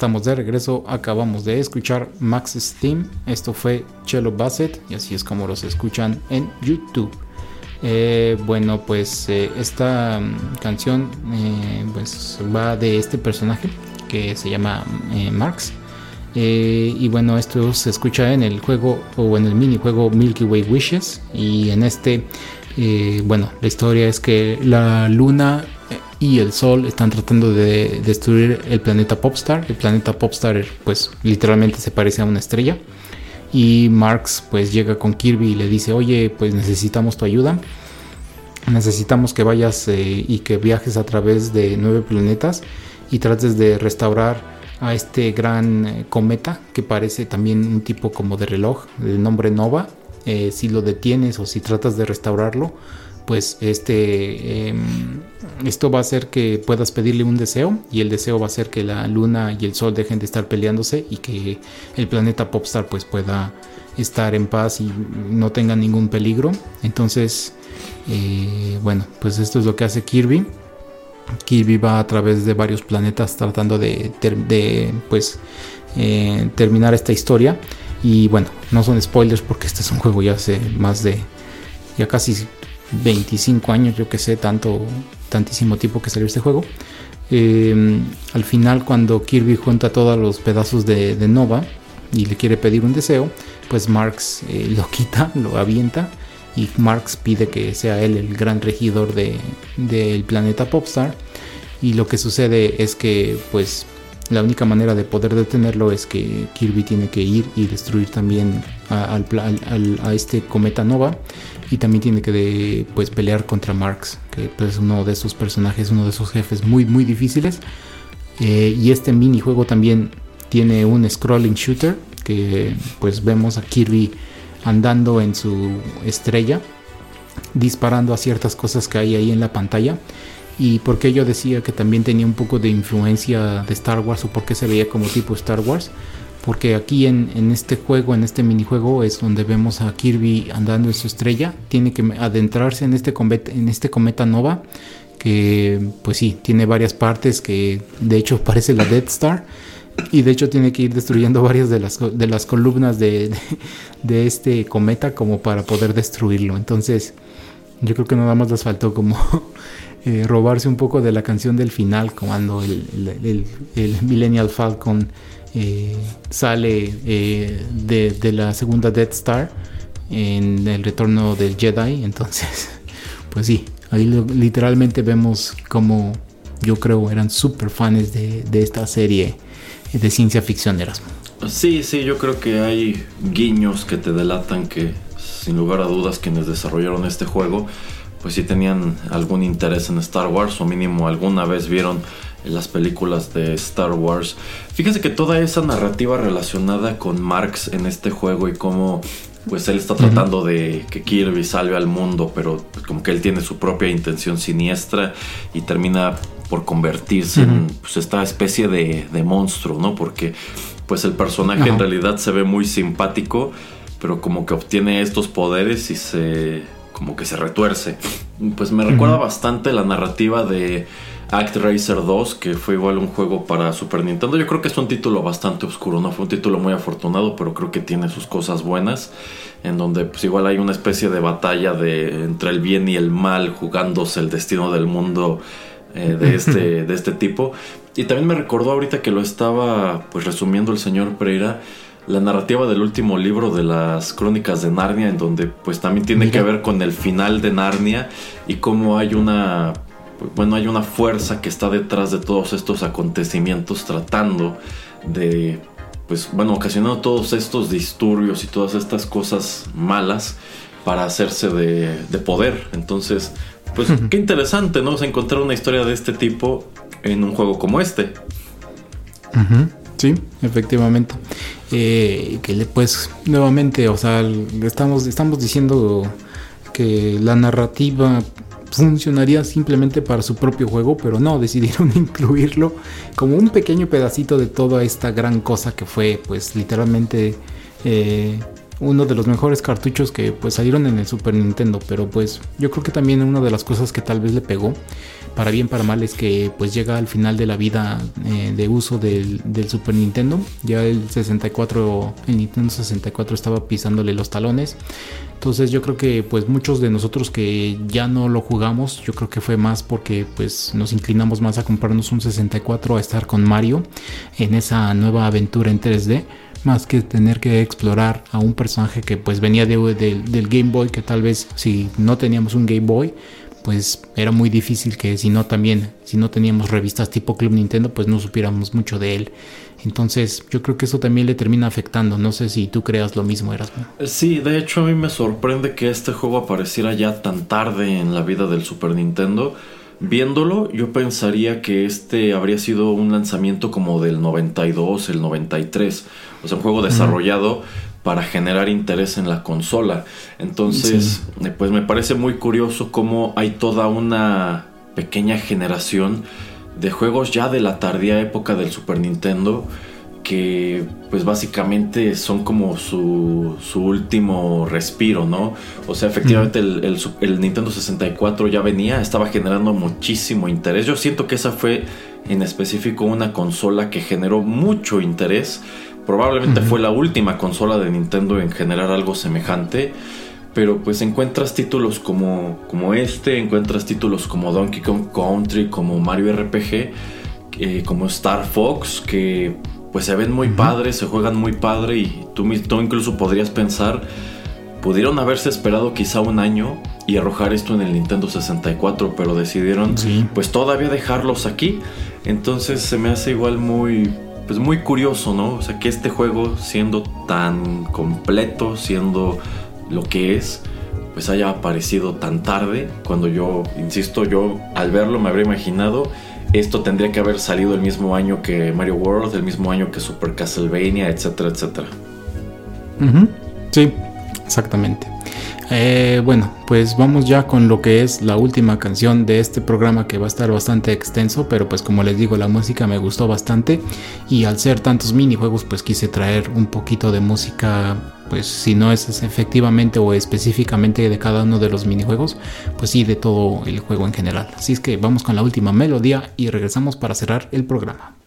S2: Estamos de regreso, acabamos de escuchar Max Steam, esto fue Cello Bassett y así es como los escuchan en YouTube. Eh, bueno, pues eh, esta mm, canción eh, pues va de este personaje que se llama Marx. y bueno, esto se escucha en el juego o en el minijuego Milky Way Wishes. Y en este, bueno, la historia es que la luna y el Sol están tratando de destruir el planeta Popstar. El planeta Popstar pues literalmente se parece a una estrella. Y Marx pues llega con Kirby y le dice, oye, pues necesitamos tu ayuda. Necesitamos que vayas eh, y que viajes a través de nueve planetas y trates de restaurar a este gran eh, cometa que parece también un tipo como de reloj, de nombre Nova. Eh, si lo detienes o si tratas de restaurarlo, pues este em, esto va a hacer que puedas pedirle un deseo y el deseo va a hacer que la luna y el sol dejen de estar peleándose y que el planeta Popstar pues pueda estar en paz y no tenga ningún peligro. Entonces eh, bueno pues esto es lo que hace Kirby. Kirby va a través de varios planetas tratando de, pues eh, terminar esta historia. Y bueno no son spoilers porque este es un juego ya hace más de ya casi 25 años, yo que sé, tanto, tantísimo tiempo que salió este juego. Eh, al final, cuando Kirby junta todos los pedazos de, Nova y le quiere pedir un deseo, pues Marx eh, lo quita, lo avienta y Marx pide que sea él el gran regidor del de, planeta Popstar. Y lo que sucede es que, pues, la única manera de poder detenerlo es que Kirby tiene que ir y destruir también a, a este cometa Nova y también tiene que pues pelear contra Marx, que pues, es uno de esos personajes, uno de esos jefes muy muy difíciles. Eh, y este minijuego también tiene un scrolling shooter que pues vemos a Kirby andando en su estrella, disparando a ciertas cosas que hay ahí en la pantalla. Y porque yo decía que también tenía un poco de influencia de Star Wars o porque se veía como tipo Star Wars, porque aquí en, este juego, en este minijuego, es donde vemos a Kirby andando en su estrella. Tiene que adentrarse en este, cometa, en este cometa Nova, que pues sí, tiene varias partes que de hecho parece la Death Star. Y de hecho tiene que ir destruyendo varias de las, de las columnas de, este cometa como para poder destruirlo. Entonces yo creo que nada más les faltó como eh, robarse un poco de la canción del final, cuando el, el Millennial Falcon eh, sale eh, de, la segunda Death Star en el retorno del Jedi. Entonces, pues sí, ahí literalmente vemos como yo creo eran super fans de, esta serie de ciencia ficción Erasmo.
S3: Sí, sí, yo creo que hay guiños que te delatan que sin lugar a dudas quienes desarrollaron este juego pues sí tenían algún interés en Star Wars o mínimo alguna vez vieron las películas de Star Wars. Fíjense que toda esa narrativa relacionada con Marx en este juego y cómo pues él está tratando de que Kirby salve al mundo, pero pues, como que él tiene su propia intención siniestra y termina por convertirse en pues, esta especie de, monstruo, ¿no? Porque pues el personaje en realidad se ve muy simpático, pero como que obtiene estos poderes y se como que se retuerce. Pues me recuerda bastante la narrativa de Act Racer 2, que fue igual un juego para Super Nintendo. Yo creo que es un título bastante oscuro, no fue un título muy afortunado, pero creo que tiene sus cosas buenas, en donde pues igual hay una especie de batalla de entre el bien y el mal, jugándose el destino del mundo eh, de, este, de este tipo. Y también me recordó ahorita que lo estaba pues resumiendo el señor Pereira la narrativa del último libro de las crónicas de Narnia, en donde pues también tiene que ver con el final de Narnia y cómo hay una bueno, hay una fuerza que está detrás de todos estos acontecimientos tratando de, pues, bueno, ocasionando todos estos disturbios y todas estas cosas malas para hacerse de, poder. Entonces, pues, qué interesante, ¿no? encontrar una historia de este tipo en un juego como este.
S2: Sí, efectivamente. Eh, que pues nuevamente, o sea, estamos, estamos diciendo que la narrativa funcionaría simplemente para su propio juego, pero no, decidieron incluirlo como un pequeño pedacito de toda esta gran cosa que fue, pues literalmente, eh, uno de los mejores cartuchos que pues salieron en el Super Nintendo, pero pues yo creo que también una de las cosas que tal vez le pegó para bien para mal es que pues llega al final de la vida eh, de uso del, Super Nintendo. Ya el 64, el Nintendo 64 estaba pisándole los talones. Entonces yo creo que pues muchos de nosotros que ya no lo jugamos, yo creo que fue más porque pues nos inclinamos más a comprarnos un 64 a estar con Mario en esa nueva aventura en 3D más que tener que explorar a un personaje que pues venía de, del Game Boy que tal vez si no teníamos un Game Boy pues era muy difícil que si no también, si no teníamos revistas tipo Club Nintendo, pues no supiéramos mucho de él. Entonces yo creo que eso también le termina afectando. No sé si tú creas lo mismo, Erasmo.
S3: Sí, de hecho a mí me sorprende que este juego apareciera ya tan tarde en la vida del Super Nintendo. Viéndolo, yo pensaría que este habría sido un lanzamiento como del 92, el 93. O sea, un juego desarrollado para generar interés en la consola. Entonces, pues me parece muy curioso cómo hay toda una pequeña generación de juegos ya de la tardía época del Super Nintendo que pues básicamente son como su, su último respiro, ¿no? O sea, efectivamente el, el, Nintendo 64 ya venía, estaba generando muchísimo interés. Yo siento que esa fue en específico una consola que generó mucho interés Probablemente fue la última consola de Nintendo en generar algo semejante. Pero pues encuentras títulos como, como este, encuentras títulos como Donkey Kong Country, como Mario RPG, eh, como Star Fox, que pues se ven muy padres, se juegan muy padre y tú, tú incluso podrías pensar, pudieron haberse esperado quizá un año y arrojar esto en el Nintendo 64, pero decidieron pues todavía dejarlos aquí. Entonces se me hace igual muy pues muy curioso, ¿no? O sea, que este juego siendo tan completo, siendo lo que es, pues haya aparecido tan tarde, cuando yo, insisto, yo al verlo me habría imaginado, esto tendría que haber salido el mismo año que Mario World, el mismo año que Super Castlevania, etcétera, etcétera.
S2: Sí, exactamente. Eh, bueno, pues vamos ya con lo que es la última canción de este programa que va a estar bastante extenso, pero pues como les digo, la música me gustó bastante y al ser tantos minijuegos pues quise traer un poquito de música, pues si no es efectivamente o específicamente de cada uno de los minijuegos, pues sí de todo el juego en general. Así es que vamos con la última melodía y regresamos para cerrar el programa.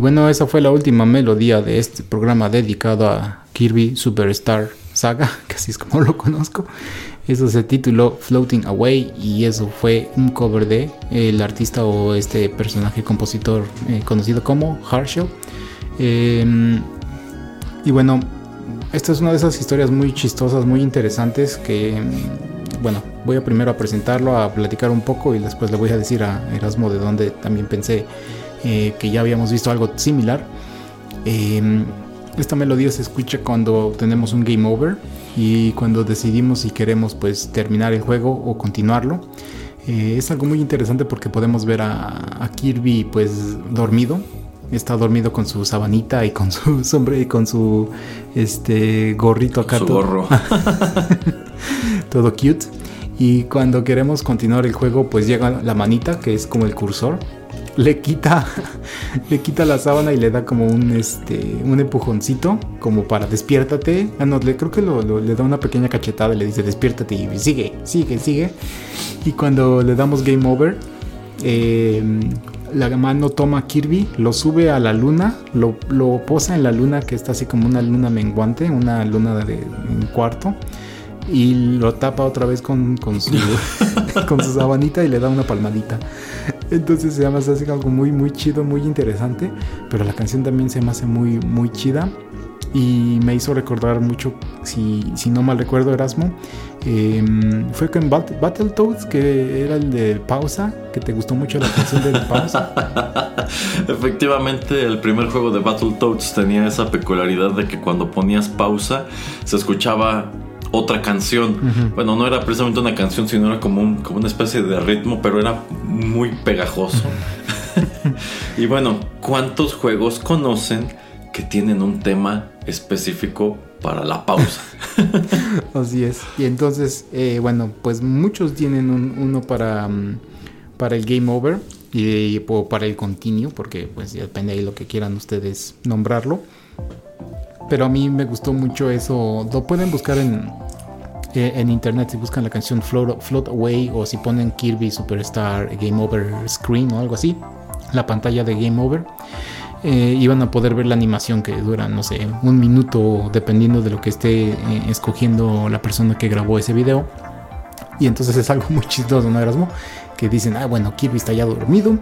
S2: Bueno, esa fue la última melodía de este programa dedicado a Kirby Superstar Saga, que así es como lo conozco. Eso se tituló Floating Away y eso fue un cover de el artista o este personaje compositor eh, conocido como Harshell. Em, y bueno, esta es una de esas historias muy chistosas, muy interesantes que, em, bueno, voy a primero a presentarlo, a platicar un poco y después le voy a decir a Erasmo de dónde también pensé eh, que ya habíamos visto algo similar. Em, esta melodía se escucha cuando tenemos un game over y cuando decidimos si queremos pues terminar el juego o continuarlo. Eh, es algo muy interesante porque podemos ver a, Kirby pues dormido. Está dormido con su sabanita y con su sombrero y con su este gorrito acá.
S3: Su gorro.
S2: todo cute. Y cuando queremos continuar el juego, pues llega la manita, que es como el cursor, le quita, le quita la sábana y le da como un, este, un empujoncito, como para despiértate. Ah, no, le, creo que le da una pequeña cachetada y le dice despiértate y sigue, sigue, sigue. Y cuando le damos game over, eh, la mano toma a Kirby, lo sube a la luna, lo, posa en la luna, que está así como una luna menguante, una luna de un cuarto y lo tapa otra vez con, con, su, con su sabanita y le da una palmadita. Entonces se llama así algo muy, muy chido, muy interesante. Pero la canción también se me hace muy, muy chida. Y me hizo recordar mucho, si, si no mal recuerdo, Erasmo. Em, fue con Battletoads, que era el de pausa, que te gustó mucho la canción de pausa.
S3: Efectivamente, el primer juego de Battletoads tenía esa peculiaridad de que cuando ponías pausa se escuchaba otra canción. Bueno, no era precisamente una canción, sino era como, un, como una especie de ritmo, pero era muy pegajoso. y bueno, ¿cuántos juegos conocen que tienen un tema específico para la pausa?
S2: Así es. Y entonces, eh, bueno, pues muchos tienen uno para, mm, para el game over y, para el continuo, porque pues ya depende de lo que quieran ustedes nombrarlo. Pero a mí me gustó mucho eso. Lo pueden buscar en, eh, en internet si buscan la canción Float, Away o si ponen Kirby Superstar Game Over Screen o algo así. La pantalla de Game Over. Eh, a poder ver la animación que dura, no sé, un minuto dependiendo de lo que esté eh, escogiendo la persona que grabó ese video. Y entonces es algo muy chistoso, ¿no, Erasmo? Que dicen, ah, bueno, Kirby está ya dormido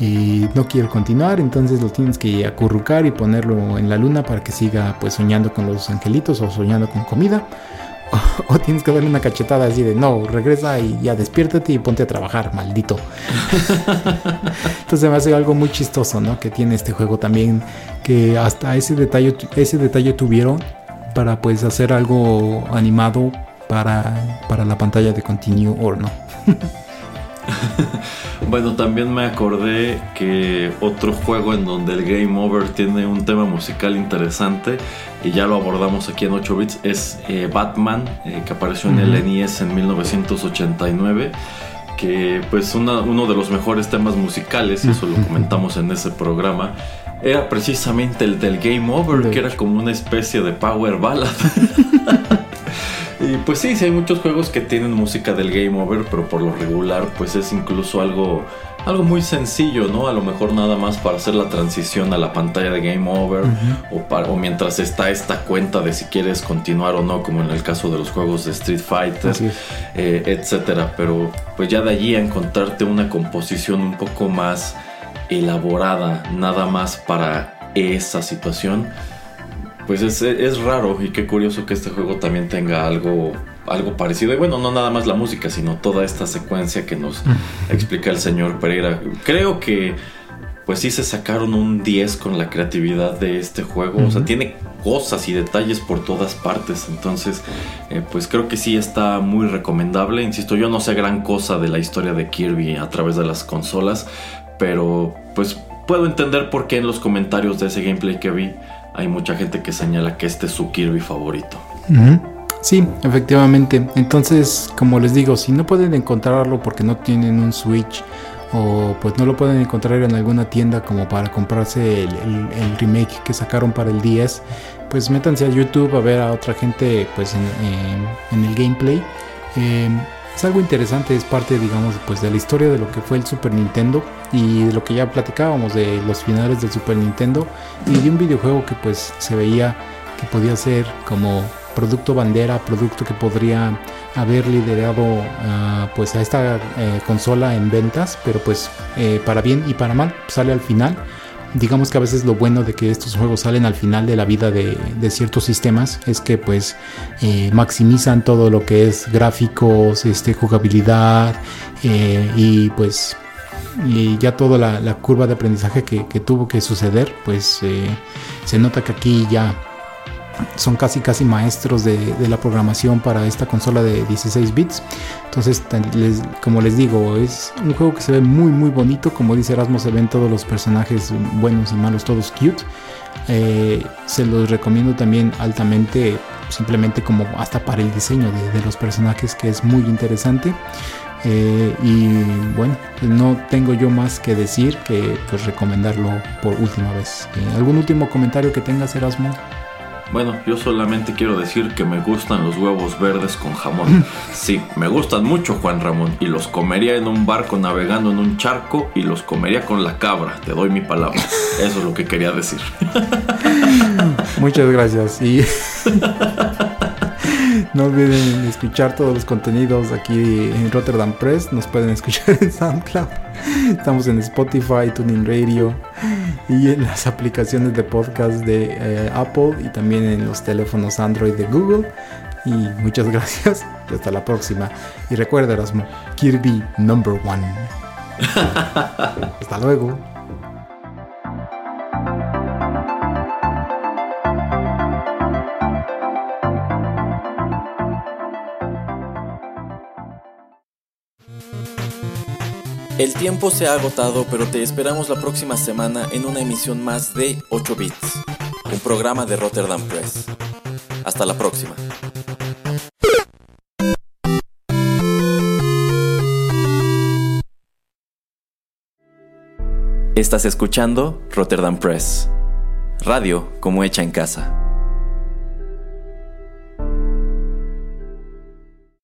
S2: y no quiero continuar, entonces lo tienes que acurrucar y ponerlo en la luna para que siga pues soñando con los angelitos o soñando con comida. O, tienes que darle una cachetada así de no, regresa y ya despiértate y ponte a trabajar, maldito. Entonces me hace algo muy chistoso, ¿no? Que tiene este juego también, que hasta ese detalle, ese detalle tuvieron para pues hacer algo animado para, para la pantalla de Continue or no.
S3: bueno, también me acordé que otro juego en donde el Game Over tiene un tema musical interesante y ya lo abordamos aquí en 8 bits es eh, Batman, eh, que apareció en el NES en 1989 que pues uno de los mejores temas musicales, y eso lo comentamos en ese programa, era precisamente el del Game Over, que era como una especie de power ballad. Y pues sí, sí hay muchos juegos que tienen música del game over, pero por lo regular pues es incluso algo algo muy sencillo, ¿no? A lo mejor nada más para hacer la transición a la pantalla de game over o, para, o mientras está esta cuenta de si quieres continuar o no, como en el caso de los juegos de Street Fighter, eh, etcétera. Pero pues ya de allí a encontrarte una composición un poco más elaborada, nada más para esa situación pues es, raro y qué curioso que este juego también tenga algo, algo parecido. Y bueno, no nada más la música, sino toda esta secuencia que nos explica el señor Pereira. Creo que pues sí se sacaron un 10 con la creatividad de este juego. O sea, tiene cosas y detalles por todas partes. Entonces, eh, pues creo que sí está muy recomendable. Insisto, yo no sé gran cosa de la historia de Kirby a través de las consolas. Pero pues puedo entender por qué en los comentarios de ese gameplay que vi hay mucha gente que señala que este es su Kirby favorito.
S2: Sí, efectivamente. Entonces, como les digo, si no pueden encontrarlo porque no tienen un Switch o pues no lo pueden encontrar en alguna tienda como para comprarse el, remake que sacaron para el 10, pues métanse a YouTube a ver a otra gente pues en, el gameplay. Em, es algo interesante, es parte, digamos, pues de la historia de lo que fue el Super Nintendo y de lo que ya platicábamos de los finales del Super Nintendo y de un videojuego que pues se veía que podía ser como producto bandera, producto que podría haber liderado ah, pues a esta eh, consola en ventas, pero pues eh, para bien y para mal sale al final digamos que a veces lo bueno de que estos juegos salen al final de la vida de, ciertos sistemas es que pues eh, maximizan todo lo que es gráficos, este, jugabilidad eh, y pues y ya toda la, curva de aprendizaje que, tuvo que suceder pues eh, se nota que aquí ya son casi casi maestros de, la programación para esta consola de 16 bits. Entonces, como les digo, es un juego que se ve muy muy bonito. Como dice Erasmo, se ven todos los personajes buenos y malos, todos cute. Eh, se los recomiendo también altamente, simplemente como hasta para el diseño de, los personajes, que es muy interesante. Eh, y bueno, no tengo yo más que decir que pues recomendarlo por última vez. Eh, ¿Algún último comentario que tengas, Erasmo?
S3: Bueno, yo solamente quiero decir que me gustan los huevos verdes con jamón. Sí, me gustan mucho, Juan Ramón, y los comería en un barco navegando en un charco y los comería con la cabra, te doy mi palabra. Eso es lo que quería decir.
S2: Muchas gracias. Y no olviden escuchar todos los contenidos aquí en Rotterdam Press. Nos pueden escuchar en SoundCloud. Estamos en Spotify, Tuning Radio y en las aplicaciones de podcast de eh, Apple y también en los teléfonos Android de Google. Y muchas gracias y hasta la próxima. Y recuerda, Erasmo, Kirby number one. hasta luego.
S1: El tiempo se ha agotado, pero te esperamos la próxima semana en una emisión más de 8 Bits, un programa de Rotterdam Press. Hasta la próxima. Estás escuchando Rotterdam Press, radio como hecha en casa.